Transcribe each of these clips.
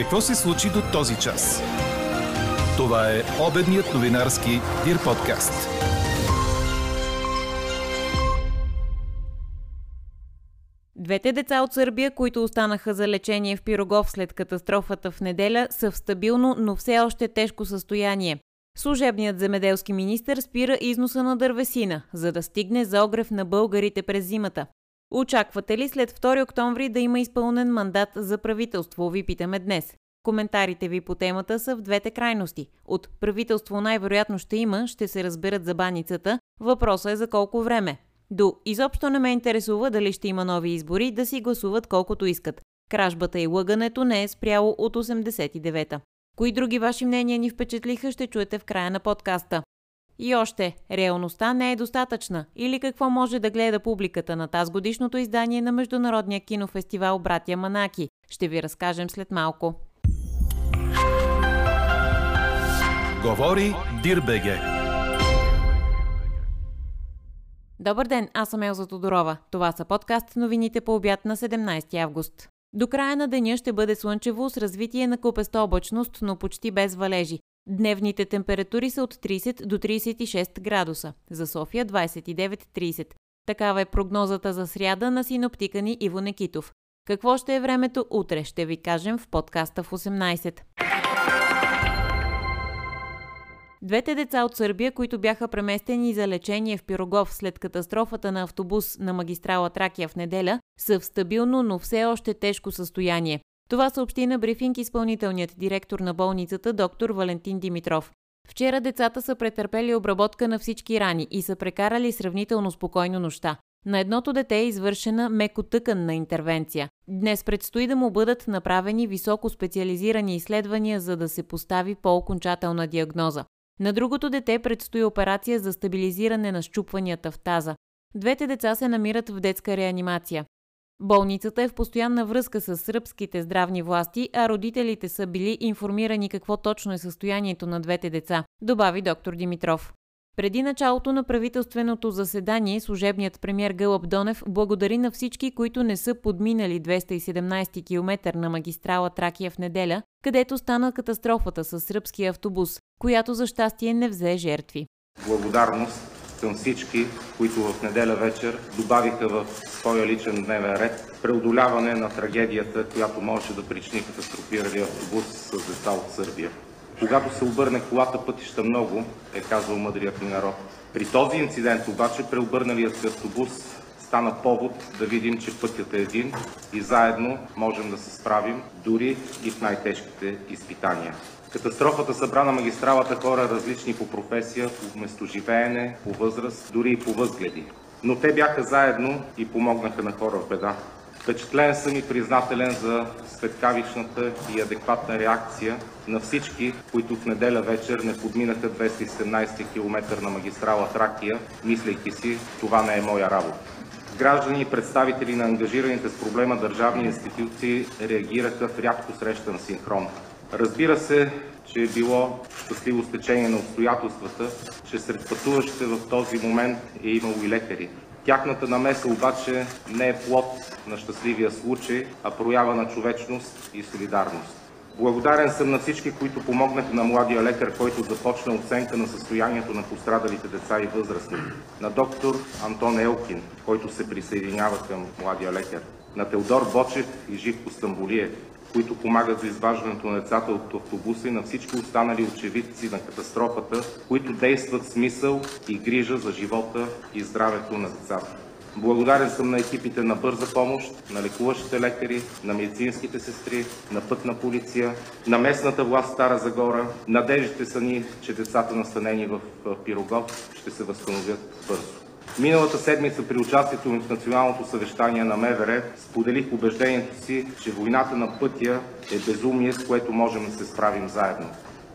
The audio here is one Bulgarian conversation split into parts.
Какво се случи до този час? Това е обедният новинарски Дир подкаст. Двете деца от Сърбия, които останаха за лечение в Пирогов след катастрофата в неделя, са в стабилно, но все още тежко състояние. Служебният земеделски министр спира износа на дървесина, за да стигне за огрев на българите през зимата. Очаквате ли след 2 октомври да има изпълнен мандат за правителство, ви питаме днес. Коментарите ви по темата са в двете крайности. От правителство най-вероятно ще има, ще се разберат за баницата. Въпросът е за колко време. До изобщо не ме интересува дали ще има нови избори, да си гласуват колкото искат. Кражбата и лъгането не е спряло от 89-та. Кои други ваши мнения ни впечатлиха, ще чуете в края на подкаста. И още, реалността не е достатъчна. Или какво може да гледа публиката на тази годишното издание на Международния кинофестивал Братя Манаки? Ще ви разкажем след малко. Говори Дирбеге. Добър ден, аз съм Елза Тодорова. Това са подкаст новините по обяд на 17 август. До края на деня ще бъде слънчево с развитие на купеста облачност, но почти без валежи. Дневните температури са от 30 до 36 градуса, за София 29-30. Такава е прогнозата за сряда на синоптика ни Иво Некитов. Какво ще е времето утре, ще ви кажем в подкаста в 18. Двете деца от Сърбия, които бяха преместени за лечение в Пирогов след катастрофата на автобус на магистрала Тракия в неделя, са в стабилно, но все още тежко състояние. Това съобщи на брифинг изпълнителният директор на болницата доктор Валентин Димитров. Вчера децата са претърпели обработка на всички рани и са прекарали сравнително спокойно нощта. На едното дете е извършена мекотъканна интервенция. Днес предстои да му бъдат направени високо специализирани изследвания, за да се постави по-окончателна диагноза. На другото дете предстои операция за стабилизиране на щупванията в таза. Двете деца се намират в детска реанимация. Болницата е в постоянна връзка с сръбските здравни власти, а родителите са били информирани какво точно е състоянието на двете деца, добави доктор Димитров. Преди началото на правителственото заседание, служебният премьер Гълъб Донев благодари на всички, които не са подминали 217 км на магистрала Тракия в неделя, където стана катастрофата с сръбския автобус, която за щастие не взе жертви. Благодарност към всички, които в неделя вечер добавиха в своя личен дневен ред преодоляване на трагедията, която можеше да причини катастрофирали автобус с деца от Сърбия. Когато се обърне колата пътища много, е казал мъдрият ни народ. При този инцидент обаче преобърналият се автобус стана повод да видим, че пътят е един и заедно можем да се справим дори и в най-тежките изпитания. Катастрофата събра на магистралата хора различни по професия, по местоживеене, по възраст, дори и по възгледи. Но те бяха заедно и помогнаха на хора в беда. Впечатлен съм и признателен за светкавичната и адекватна реакция на всички, които в неделя вечер не подминаха 217 км на магистрала Тракия, мислейки си, това не е моя работа. Граждани и представители на ангажираните с проблема държавни институции реагираха в рядко срещан синхрон. Разбира се, че е било щастливо стечение на обстоятелствата, че сред пътуващите в този момент е имало и лекари. Тяхната намеса обаче не е плод на щастливия случай, а проява на човечност и солидарност. Благодарен съм на всички, които помогнаха на младия лекар, който започна оценка на състоянието на пострадалите деца и възрастни. На доктор Антон Елкин, който се присъединява към младия лекар. На Теодор Бочев и Живко Стамбулиев, които помагат за изваждането на децата от автобуса и на всички останали очевидци на катастрофата, които действат с мисъл и грижа за живота и здравето на децата. Благодарен съм на екипите на бърза помощ, на лекуващите лекари, на медицинските сестри, на пътна полиция, на местната власт Стара Загора. Надеждите са ни, че децата настанени в Пирогов ще се възстановят бързо. Миналата седмица при участието ми в националното съвещание на МВР споделих убеждението си, че войната на пътя е безумие, с което можем да се справим заедно.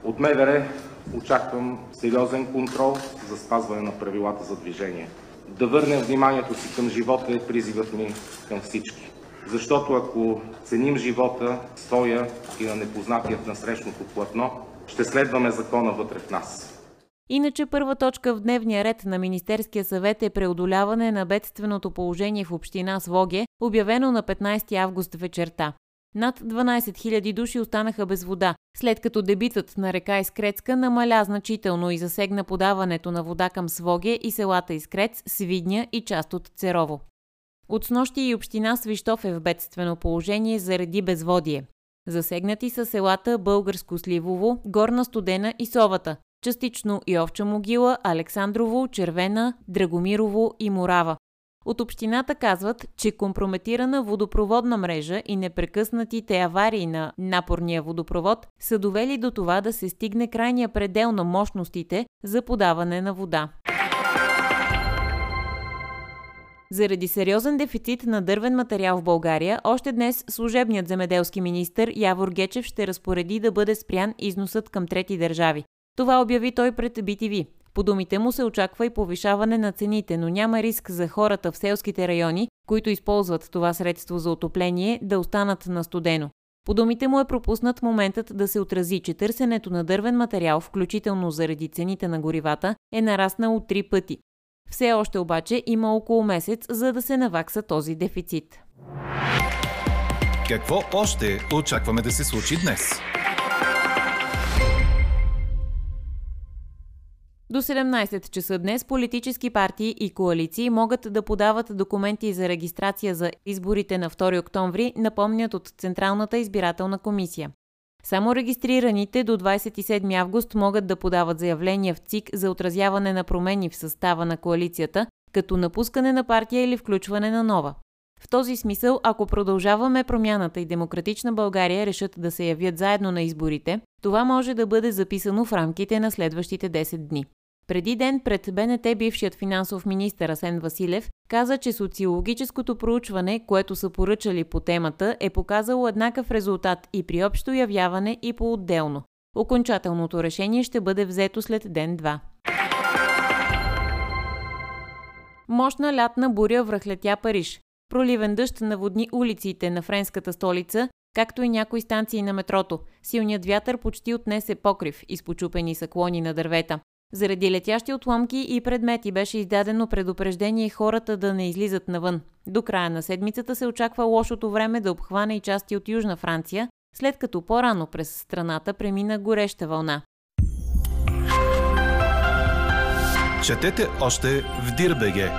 От МВР очаквам сериозен контрол за спазване на правилата за движение. Да върнем вниманието си към живота е призивът ми към всички. Защото ако ценим живота, своя и на непознатият на срещното платно, ще следваме закона вътре в нас. Иначе първа точка в дневния ред на Министерския съвет е преодоляване на бедственото положение в община Своге, обявено на 15 август вечерта. Над 12 000 души останаха без вода, след като дебитът на река Искрецка намаля значително и засегна подаването на вода към Своге и селата Искрец, Свидня и част от Церово. От снощи и община Свищов е в бедствено положение заради безводие. Засегнати са селата Българско Сливово, Горна Студена и Совата, частично и Овча могила, Александрово, Червена, Драгомирово и Морава. От общината казват, че компрометирана водопроводна мрежа и непрекъснатите аварии на напорния водопровод са довели до това да се стигне крайния предел на мощностите за подаване на вода. Заради сериозен дефицит на дървен материал в България, още днес служебният земеделски министр Явор Гечев ще разпореди да бъде спрян износът към трети държави. Това обяви той пред BTV. По думите му се очаква и повишаване на цените, но няма риск за хората в селските райони, които използват това средство за отопление, да останат на студено. По думите му е пропуснат моментът да се отрази, че търсенето на дървен материал, включително заради цените на горивата, е нараснало три пъти. Все още обаче има около месец, за да се навакса този дефицит. Какво още очакваме да се случи днес? До 17 часа днес политически партии и коалиции могат да подават документи за регистрация за изборите на 2 октомври, напомнят от Централната избирателна комисия. Само регистрираните до 27 август могат да подават заявления в ЦИК за отразяване на промени в състава на коалицията, като напускане на партия или включване на нова. В този смисъл, ако продължаваме промяната и Демократична България решат да се явят заедно на изборите, това може да бъде записано в рамките на следващите 10 дни. Преди ден пред БНТ бившият финансов министр Асен Василев каза, че социологическото проучване, което са поръчали по темата, е показало еднакъв резултат и при общо явяване и по-отделно. Окончателното решение ще бъде взето след ден-два. Мощна лятна буря връхлетя Париж. Проливен дъжд наводни улиците на френската столица, както и някои станции на метрото. Силният вятър почти отнесе покрив, изпочупени са клони на дървета. Заради летящи отломки и предмети беше издадено предупреждение хората да не излизат навън. До края на седмицата се очаква лошото време да обхване и части от Южна Франция, след като по-рано през страната премина гореща вълна. Четете още в Дирбеге.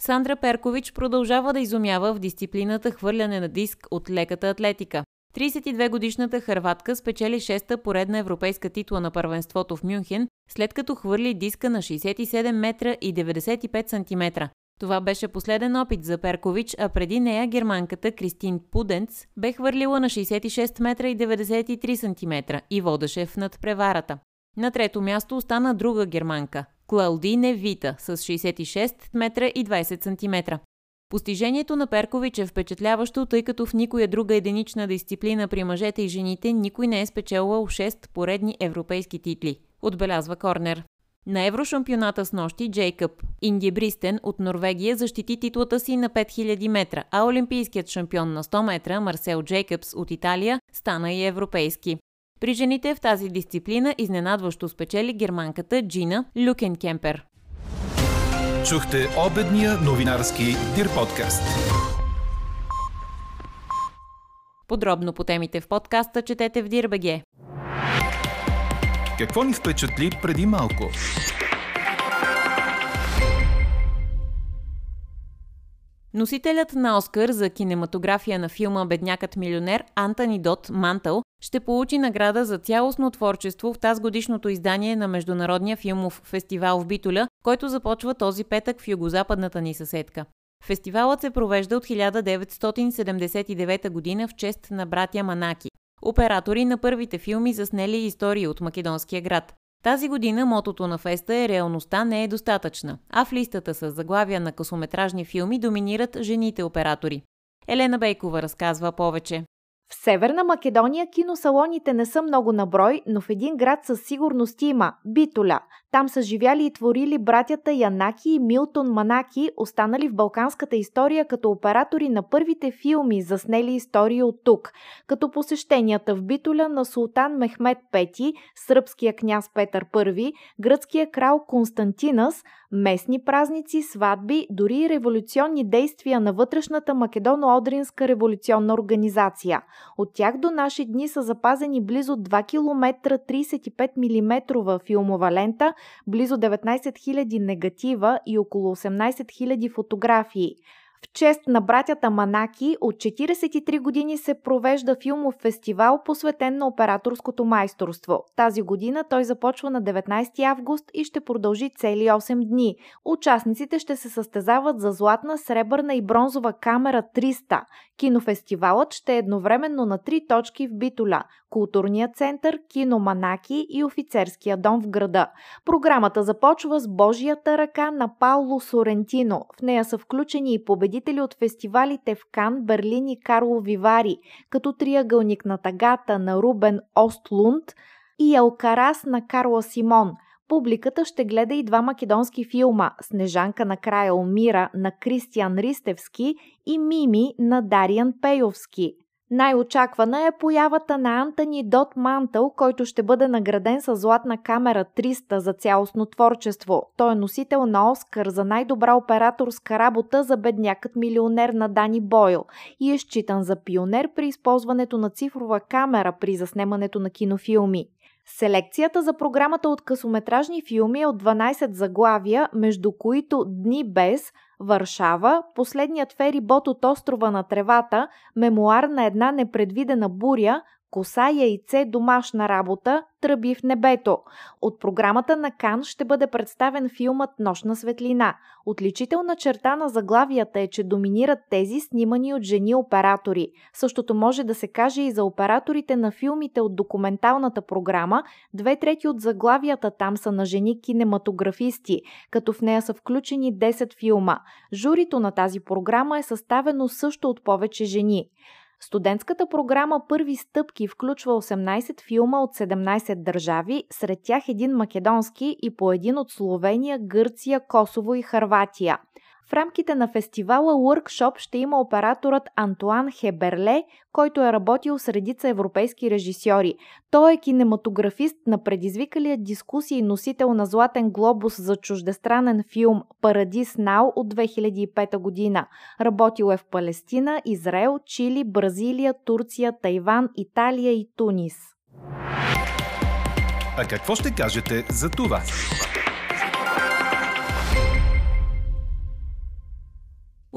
Сандра Перкович продължава да изумява в дисциплината хвърляне на диск от леката атлетика. 32-годишната хърватка спечели шеста поредна европейска титла на първенството в Мюнхен, след като хвърли диска на 67 метра и 95 сантиметра. Това беше последен опит за Перкович, а преди нея германката Кристин Пуденц бе хвърлила на 66 метра и 93 сантиметра и водеше в надпреварата. На трето място остана друга германка – Клаудине Вита с 66 метра и 20 сантиметра. Постижението на Перкович е впечатляващо, тъй като в никоя друга единична дисциплина при мъжете и жените никой не е спечелвал 6 поредни европейски титли, отбелязва Корнер. На еврошампионата с нощи Джейкъб Инди Бристен от Норвегия защити титлата си на 5000 метра, а олимпийският шампион на 100 метра Марсел Джейкъбс от Италия стана и европейски. При жените в тази дисциплина изненадващо спечели германката Джина Люкенкемпер. Чухте обедния новинарски Дир подкаст. Подробно по темите в подкаста четете в Дирбеге. Какво ни впечатли преди малко? Носителят на Оскар за кинематография на филма Беднякът милионер Антони Дот Мантъл ще получи награда за цялостно творчество в тази годишното издание на Международния филмов фестивал в Битоля, който започва този петък в югозападната ни съседка. Фестивалът се провежда от 1979 година в чест на братя Манаки, оператори на първите филми заснели истории от македонския град. Тази година мотото на феста е реалността не е достатъчна, а в листата с заглавия на късометражни филми доминират жените оператори. Елена Бейкова разказва повече. В Северна Македония киносалоните не са много на брой, но в един град със сигурност има – Битоля. Там са живяли и творили братята Янаки и Милтон Манаки, останали в балканската история като оператори на първите филми, заснели истории от тук, като посещенията в Битоля на султан Мехмед V, сръбския княз Петър I, гръцкия крал Константинас, местни празници, сватби, дори и революционни действия на вътрешната македоно-одринска революционна организация. От тях до наши дни са запазени близо 2 км 35 мм филмова лента, близо 19 000 негатива и около 18 000 фотографии. В чест на братята Манаки от 43 години се провежда филмов фестивал, посветен на операторското майсторство. Тази година той започва на 19 август и ще продължи цели 8 дни. Участниците ще се състезават за златна, сребърна и бронзова камера 300. Кинофестивалът ще е едновременно на три точки в Битоля – културния център, кино Манаки и офицерския дом в града. Програмата започва с Божията ръка на Пауло Сорентино. В нея са включени и победители от фестивалите в Кан, Берлин и Карло Вивари, като Триъгълник на тагата на Рубен Остлунд и Елкарас на Карла Симон. Публиката ще гледа и два македонски филма Снежанка на края умира на Кристиан Ристевски и Мими на Дариан Пейовски. Най-очаквана е появата на Антони Дот Мантъл, който ще бъде награден с Златна камера 300 за цялостно творчество. Той е носител на Оскар за най-добра операторска работа за беднякът милионер на Дани Бойл и е считан за пионер при използването на цифрова камера при заснемането на кинофилми. Селекцията за програмата от късометражни филми е от 12 заглавия, между които Дни без, Варшава, последният ферибот от острова на тревата, мемуар на една непредвидена буря, Коса, яйце, домашна работа, тръби в небето. От програмата на Кан ще бъде представен филмът Нощна светлина. Отличителна черта на заглавията е, че доминират тези снимани от жени оператори. Същото може да се каже и за операторите на филмите от документалната програма. Две трети от заглавията там са на жени кинематографисти, като в нея са включени 10 филма. Журито на тази програма е съставено също от повече жени. Студентската програма Първи стъпки включва 18 филма от 17 държави, сред тях един македонски и по един от Словения, Гърция, Косово и Харватия. В рамките на фестивала Workshop ще има операторът Антуан Хеберле, който е работил с редица европейски режисьори. Той е кинематографист на предизвикалия дискусии носител на Златен глобус за чуждестранен филм Парадис Нау от 2005 година. Работил е в Палестина, Израел, Чили, Бразилия, Турция, Тайван, Италия и Тунис. А какво ще кажете за това?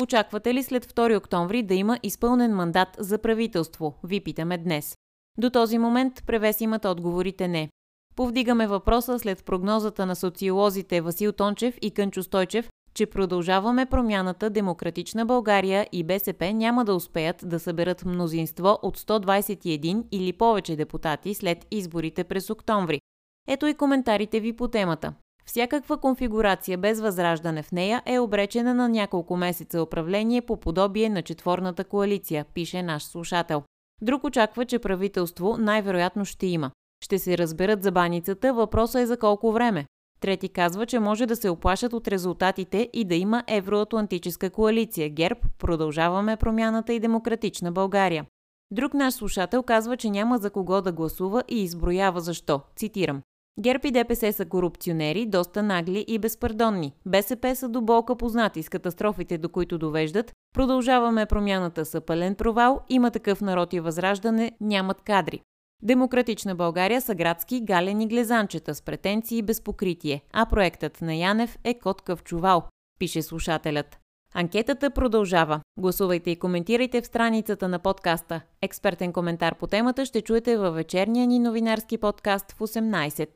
Очаквате ли след 2 октомври да има изпълнен мандат за правителство? Ви питаме днес. До този момент превес имат отговорите не. Повдигаме въпроса след прогнозата на социолозите Васил Тончев и Кънчо Стойчев, че продължаваме промяната Демократична България и БСП няма да успеят да съберат мнозинство от 121 или повече депутати след изборите през октомври. Ето и коментарите ви по темата. Всякаква конфигурация без възраждане в нея е обречена на няколко месеца управление по подобие на четворната коалиция, пише наш слушател. Друг очаква, че правителство най-вероятно ще има. Ще се разберат за баницата, въпросът е за колко време. Трети казва, че може да се оплашат от резултатите и да има евроатлантическа коалиция. ГЕРБ, продължаваме промяната и демократична България. Друг наш слушател казва, че няма за кого да гласува и изброява защо. Цитирам. ГЕРБ ДПС са корупционери, доста нагли и безпардонни. БСП са до болка познати с катастрофите, до които довеждат. Продължаваме промяната са пълен провал, има такъв народ и възраждане, нямат кадри. Демократична България са градски галени глезанчета с претенции и безпокритие, а проектът на Янев е котка в чувал, пише слушателят. Анкетата продължава. Гласувайте и коментирайте в страницата на подкаста. Експертен коментар по темата ще чуете във вечерния ни новинарски подкаст в 18.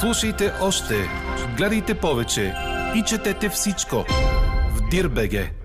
Слушайте още, гледайте повече и четете всичко в Дирбеге.